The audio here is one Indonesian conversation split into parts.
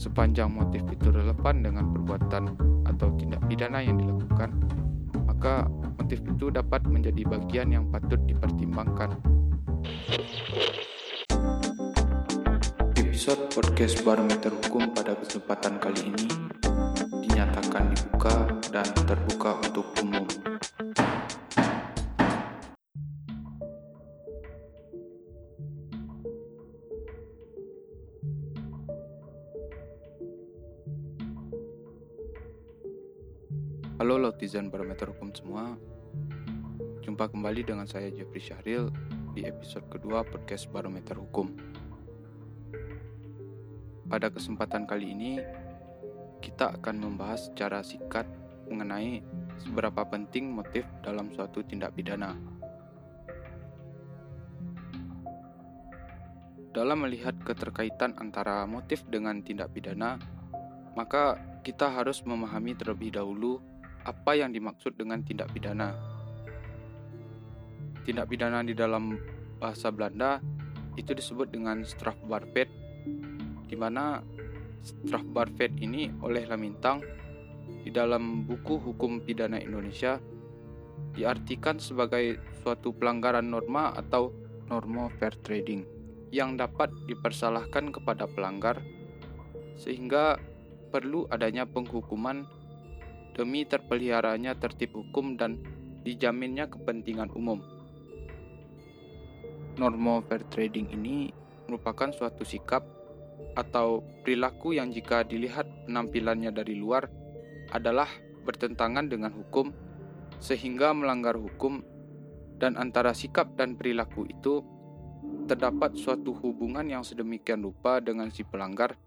sepanjang motif itu relevan dengan perbuatan atau tindak pidana yang dilakukan, maka motif itu dapat menjadi bagian yang patut dipertimbangkan. Episode podcast Barometer Hukum pada kesempatan kali ini dinyatakan dibuka dan terbuka untuk umum. Halo Lotizen Barometer Hukum semua. Jumpa kembali dengan saya Jeffrey Syahril di episode kedua podcast Barometer Hukum. Pada kesempatan kali ini kita akan membahas secara singkat mengenai seberapa penting motif dalam suatu tindak pidana. Dalam melihat keterkaitan antara motif dengan tindak pidana, maka kita harus memahami terlebih dahulu apa yang dimaksud dengan tindak pidana. Tindak pidana di dalam bahasa Belanda itu disebut dengan strafbarvet, di mana strafbarvet ini oleh Lamintang di dalam buku hukum pidana Indonesia diartikan sebagai suatu pelanggaran norma atau norma fair trading yang dapat dipersalahkan kepada pelanggar sehingga perlu adanya penghukuman demi terpeliharanya tertib hukum dan dijaminnya kepentingan umum. Norma fair trading ini merupakan suatu sikap atau perilaku yang jika dilihat penampilannya dari luar adalah bertentangan dengan hukum sehingga melanggar hukum dan antara sikap dan perilaku itu terdapat suatu hubungan yang sedemikian rupa dengan si pelanggar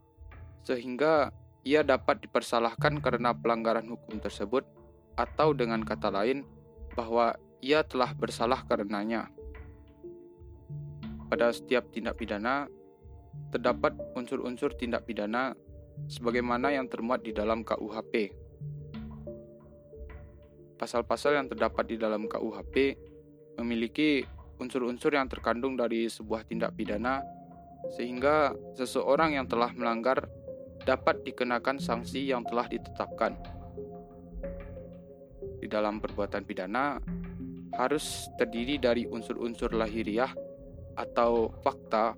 sehingga ia dapat dipersalahkan karena pelanggaran hukum tersebut, atau dengan kata lain, bahwa ia telah bersalah karenanya. Pada setiap tindak pidana, terdapat unsur-unsur tindak pidana sebagaimana yang termuat di dalam KUHP. Pasal-pasal yang terdapat di dalam KUHP memiliki unsur-unsur yang terkandung dari sebuah tindak pidana, sehingga seseorang yang telah melanggar dapat dikenakan sanksi yang telah ditetapkan. Di dalam perbuatan pidana harus terdiri dari unsur-unsur lahiriah atau fakta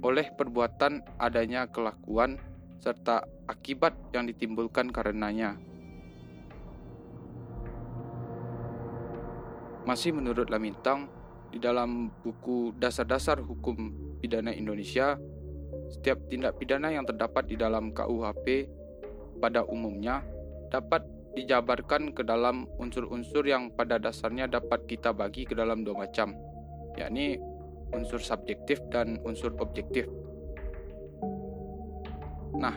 oleh perbuatan adanya kelakuan serta akibat yang ditimbulkan karenanya. Masih menurut Lamintang, di dalam buku Dasar-dasar Hukum Pidana Indonesia setiap tindak pidana yang terdapat di dalam KUHP pada umumnya dapat dijabarkan ke dalam unsur-unsur yang pada dasarnya dapat kita bagi ke dalam dua macam, yakni unsur subjektif dan unsur objektif. Nah,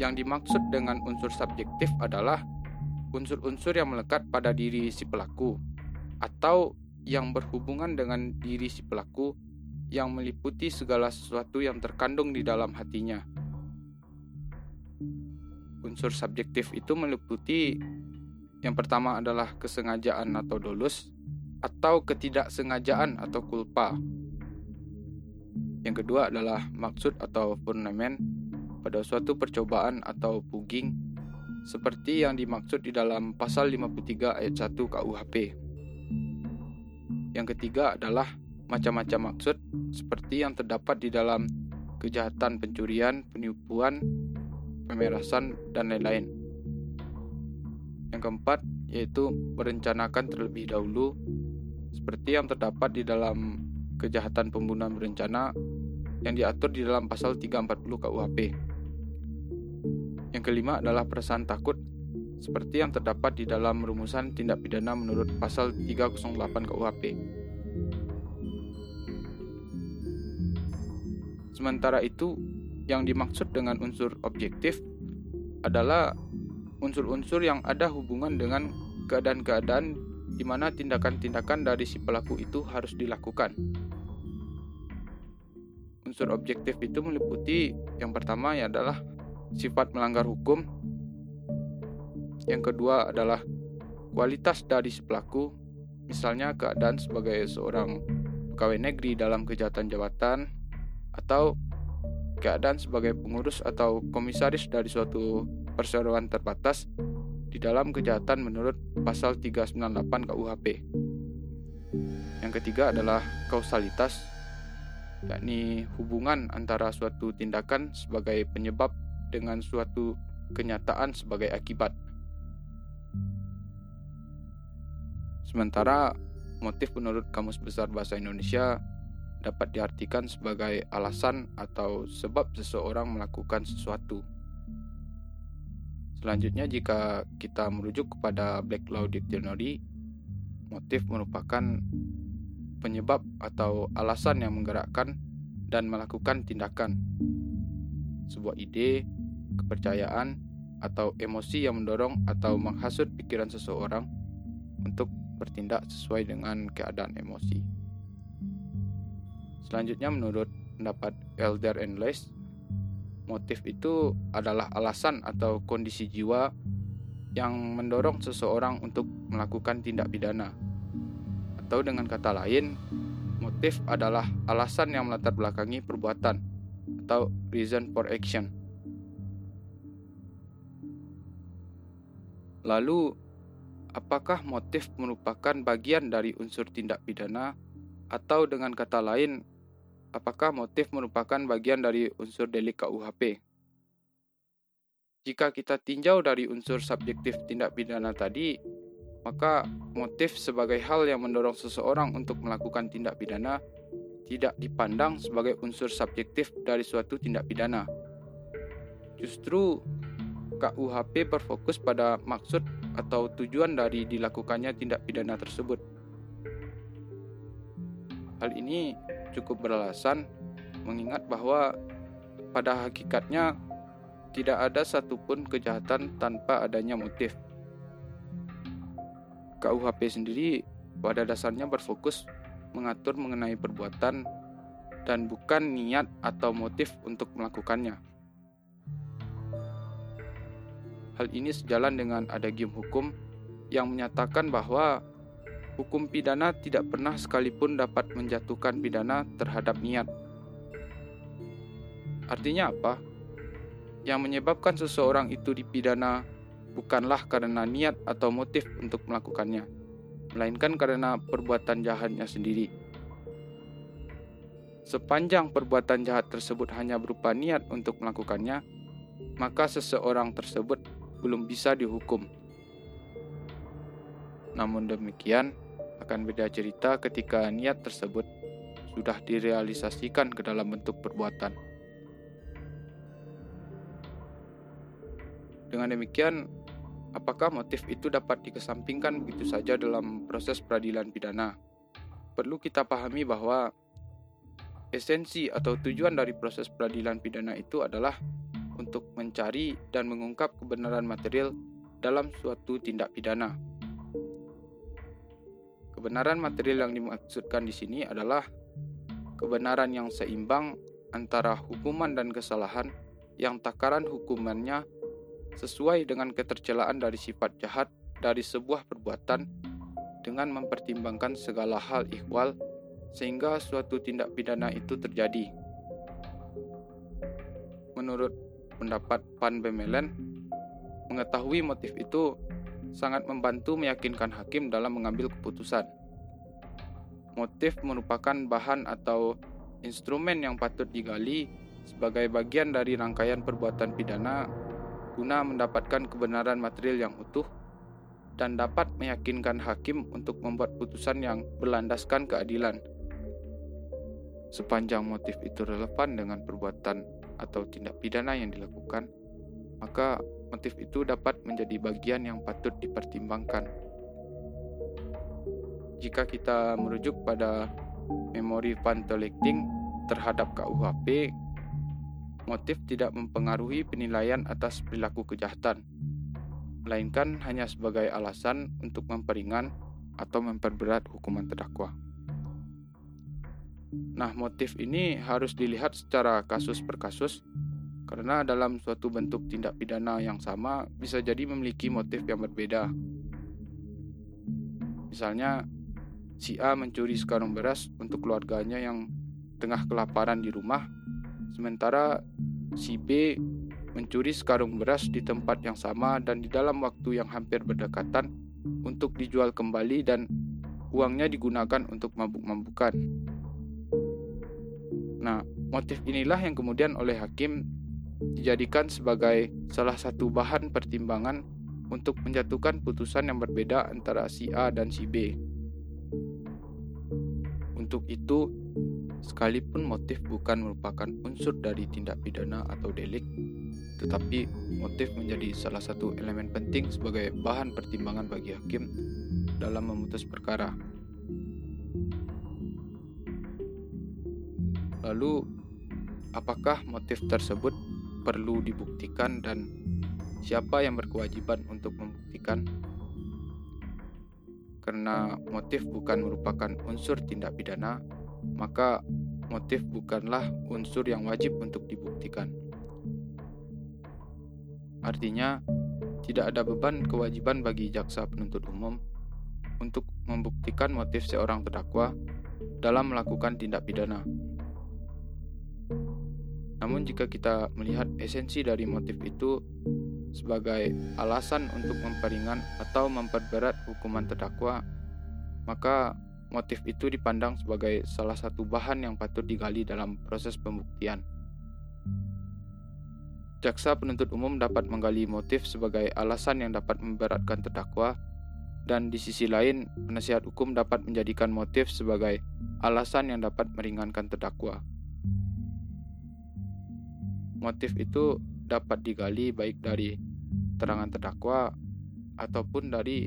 yang dimaksud dengan unsur subjektif adalah unsur-unsur yang melekat pada diri si pelaku atau yang berhubungan dengan diri si pelaku yang meliputi segala sesuatu yang terkandung di dalam hatinya. Unsur subjektif itu meliputi yang pertama adalah kesengajaan atau dolus atau ketidaksengajaan atau kulpa. Yang kedua adalah maksud atau furnamen pada suatu percobaan atau pugging seperti yang dimaksud di dalam pasal 53 ayat 1 KUHP. Yang ketiga adalah macam-macam maksud seperti yang terdapat di dalam kejahatan pencurian, penipuan, pemerasan, dan lain-lain. Yang keempat yaitu merencanakan terlebih dahulu seperti yang terdapat di dalam kejahatan pembunuhan berencana yang diatur di dalam pasal 340 KUHP. Yang kelima adalah perasaan takut seperti yang terdapat di dalam rumusan tindak pidana menurut pasal 308 KUHP. Sementara itu, yang dimaksud dengan unsur objektif adalah unsur-unsur yang ada hubungan dengan keadaan-keadaan di mana tindakan-tindakan dari si pelaku itu harus dilakukan. Unsur objektif itu meliputi yang pertama ya adalah sifat melanggar hukum. Yang kedua adalah kualitas dari si pelaku, misalnya keadaan sebagai seorang pegawai negeri dalam kejahatan jabatan atau keadaan sebagai pengurus atau komisaris dari suatu perseroan terbatas di dalam kejahatan menurut pasal 398 KUHP. Yang ketiga adalah kausalitas, yakni hubungan antara suatu tindakan sebagai penyebab dengan suatu kenyataan sebagai akibat. Sementara motif menurut Kamus Besar Bahasa Indonesia dapat diartikan sebagai alasan atau sebab seseorang melakukan sesuatu. Selanjutnya, jika kita merujuk kepada Black Law Dictionary, motif merupakan penyebab atau alasan yang menggerakkan dan melakukan tindakan. Sebuah ide, kepercayaan, atau emosi yang mendorong atau menghasut pikiran seseorang untuk bertindak sesuai dengan keadaan emosi. Selanjutnya menurut pendapat Elder and Les, motif itu adalah alasan atau kondisi jiwa yang mendorong seseorang untuk melakukan tindak pidana. Atau dengan kata lain, motif adalah alasan yang melatar belakangi perbuatan atau reason for action. Lalu, apakah motif merupakan bagian dari unsur tindak pidana atau dengan kata lain apakah motif merupakan bagian dari unsur delik KUHP. Jika kita tinjau dari unsur subjektif tindak pidana tadi, maka motif sebagai hal yang mendorong seseorang untuk melakukan tindak pidana tidak dipandang sebagai unsur subjektif dari suatu tindak pidana. Justru KUHP berfokus pada maksud atau tujuan dari dilakukannya tindak pidana tersebut. Hal ini cukup beralasan mengingat bahwa pada hakikatnya tidak ada satupun kejahatan tanpa adanya motif. KUHP sendiri pada dasarnya berfokus mengatur mengenai perbuatan dan bukan niat atau motif untuk melakukannya. Hal ini sejalan dengan adagium hukum yang menyatakan bahwa hukum pidana tidak pernah sekalipun dapat menjatuhkan pidana terhadap niat. Artinya apa? Yang menyebabkan seseorang itu dipidana bukanlah karena niat atau motif untuk melakukannya, melainkan karena perbuatan jahatnya sendiri. Sepanjang perbuatan jahat tersebut hanya berupa niat untuk melakukannya, maka seseorang tersebut belum bisa dihukum. Namun demikian, akan beda cerita ketika niat tersebut sudah direalisasikan ke dalam bentuk perbuatan. Dengan demikian, apakah motif itu dapat dikesampingkan begitu saja dalam proses peradilan pidana? Perlu kita pahami bahwa esensi atau tujuan dari proses peradilan pidana itu adalah untuk mencari dan mengungkap kebenaran material dalam suatu tindak pidana. Kebenaran material yang dimaksudkan di sini adalah kebenaran yang seimbang antara hukuman dan kesalahan yang takaran hukumannya sesuai dengan ketercelaan dari sifat jahat dari sebuah perbuatan dengan mempertimbangkan segala hal ikhwal sehingga suatu tindak pidana itu terjadi. Menurut pendapat Pan Bemelen, mengetahui motif itu sangat membantu meyakinkan hakim dalam mengambil keputusan. Motif merupakan bahan atau instrumen yang patut digali sebagai bagian dari rangkaian perbuatan pidana guna mendapatkan kebenaran material yang utuh dan dapat meyakinkan hakim untuk membuat putusan yang berlandaskan keadilan. Sepanjang motif itu relevan dengan perbuatan atau tindak pidana yang dilakukan, maka motif itu dapat menjadi bagian yang patut dipertimbangkan. Jika kita merujuk pada memori pantolecting terhadap KUHP, motif tidak mempengaruhi penilaian atas perilaku kejahatan, melainkan hanya sebagai alasan untuk memperingan atau memperberat hukuman terdakwa. Nah, motif ini harus dilihat secara kasus per kasus karena dalam suatu bentuk tindak pidana yang sama bisa jadi memiliki motif yang berbeda. Misalnya, si A mencuri sekarung beras untuk keluarganya yang tengah kelaparan di rumah, sementara si B mencuri sekarung beras di tempat yang sama dan di dalam waktu yang hampir berdekatan untuk dijual kembali dan uangnya digunakan untuk mabuk-mabukan. Nah, motif inilah yang kemudian oleh hakim dijadikan sebagai salah satu bahan pertimbangan untuk menjatuhkan putusan yang berbeda antara si A dan si B. Untuk itu, sekalipun motif bukan merupakan unsur dari tindak pidana atau delik, tetapi motif menjadi salah satu elemen penting sebagai bahan pertimbangan bagi hakim dalam memutus perkara. Lalu, apakah motif tersebut perlu dibuktikan dan siapa yang berkewajiban untuk membuktikan? Karena motif bukan merupakan unsur tindak pidana, maka motif bukanlah unsur yang wajib untuk dibuktikan. Artinya, tidak ada beban kewajiban bagi jaksa penuntut umum untuk membuktikan motif seorang terdakwa dalam melakukan tindak pidana. Namun, jika kita melihat esensi dari motif itu sebagai alasan untuk memperingan atau memperberat hukuman terdakwa, maka motif itu dipandang sebagai salah satu bahan yang patut digali dalam proses pembuktian. Jaksa penuntut umum dapat menggali motif sebagai alasan yang dapat memberatkan terdakwa, dan di sisi lain, penasihat hukum dapat menjadikan motif sebagai alasan yang dapat meringankan terdakwa. Motif itu dapat digali baik dari keterangan terdakwa ataupun dari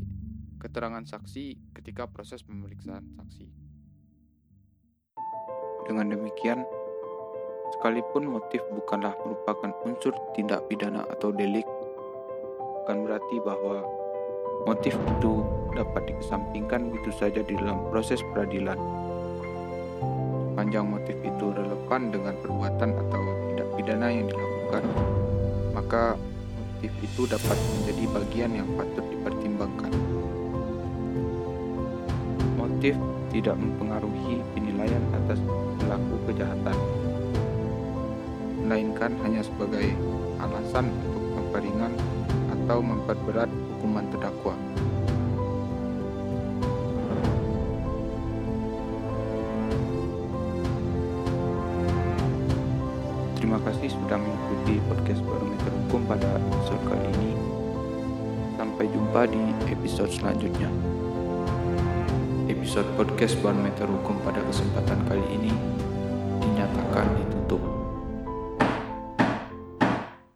keterangan saksi ketika proses pemeriksaan saksi. Dengan demikian, sekalipun motif bukanlah merupakan unsur tindak pidana atau delik, bukan berarti bahwa motif itu dapat dikesampingkan begitu saja di dalam proses peradilan. Panjang motif itu relevan dengan perbuatan atau tindak pidana yang dilakukan, maka motif itu dapat menjadi bagian yang patut dipertimbangkan. Motif tidak mempengaruhi penilaian atas pelaku kejahatan, melainkan hanya sebagai alasan untuk memperingan atau memperberat hukuman terdakwa. Terima kasih sudah mengikuti podcast Barometer Hukum pada episode kali ini. Sampai jumpa di episode selanjutnya. Episode podcast Barometer Hukum pada kesempatan kali ini dinyatakan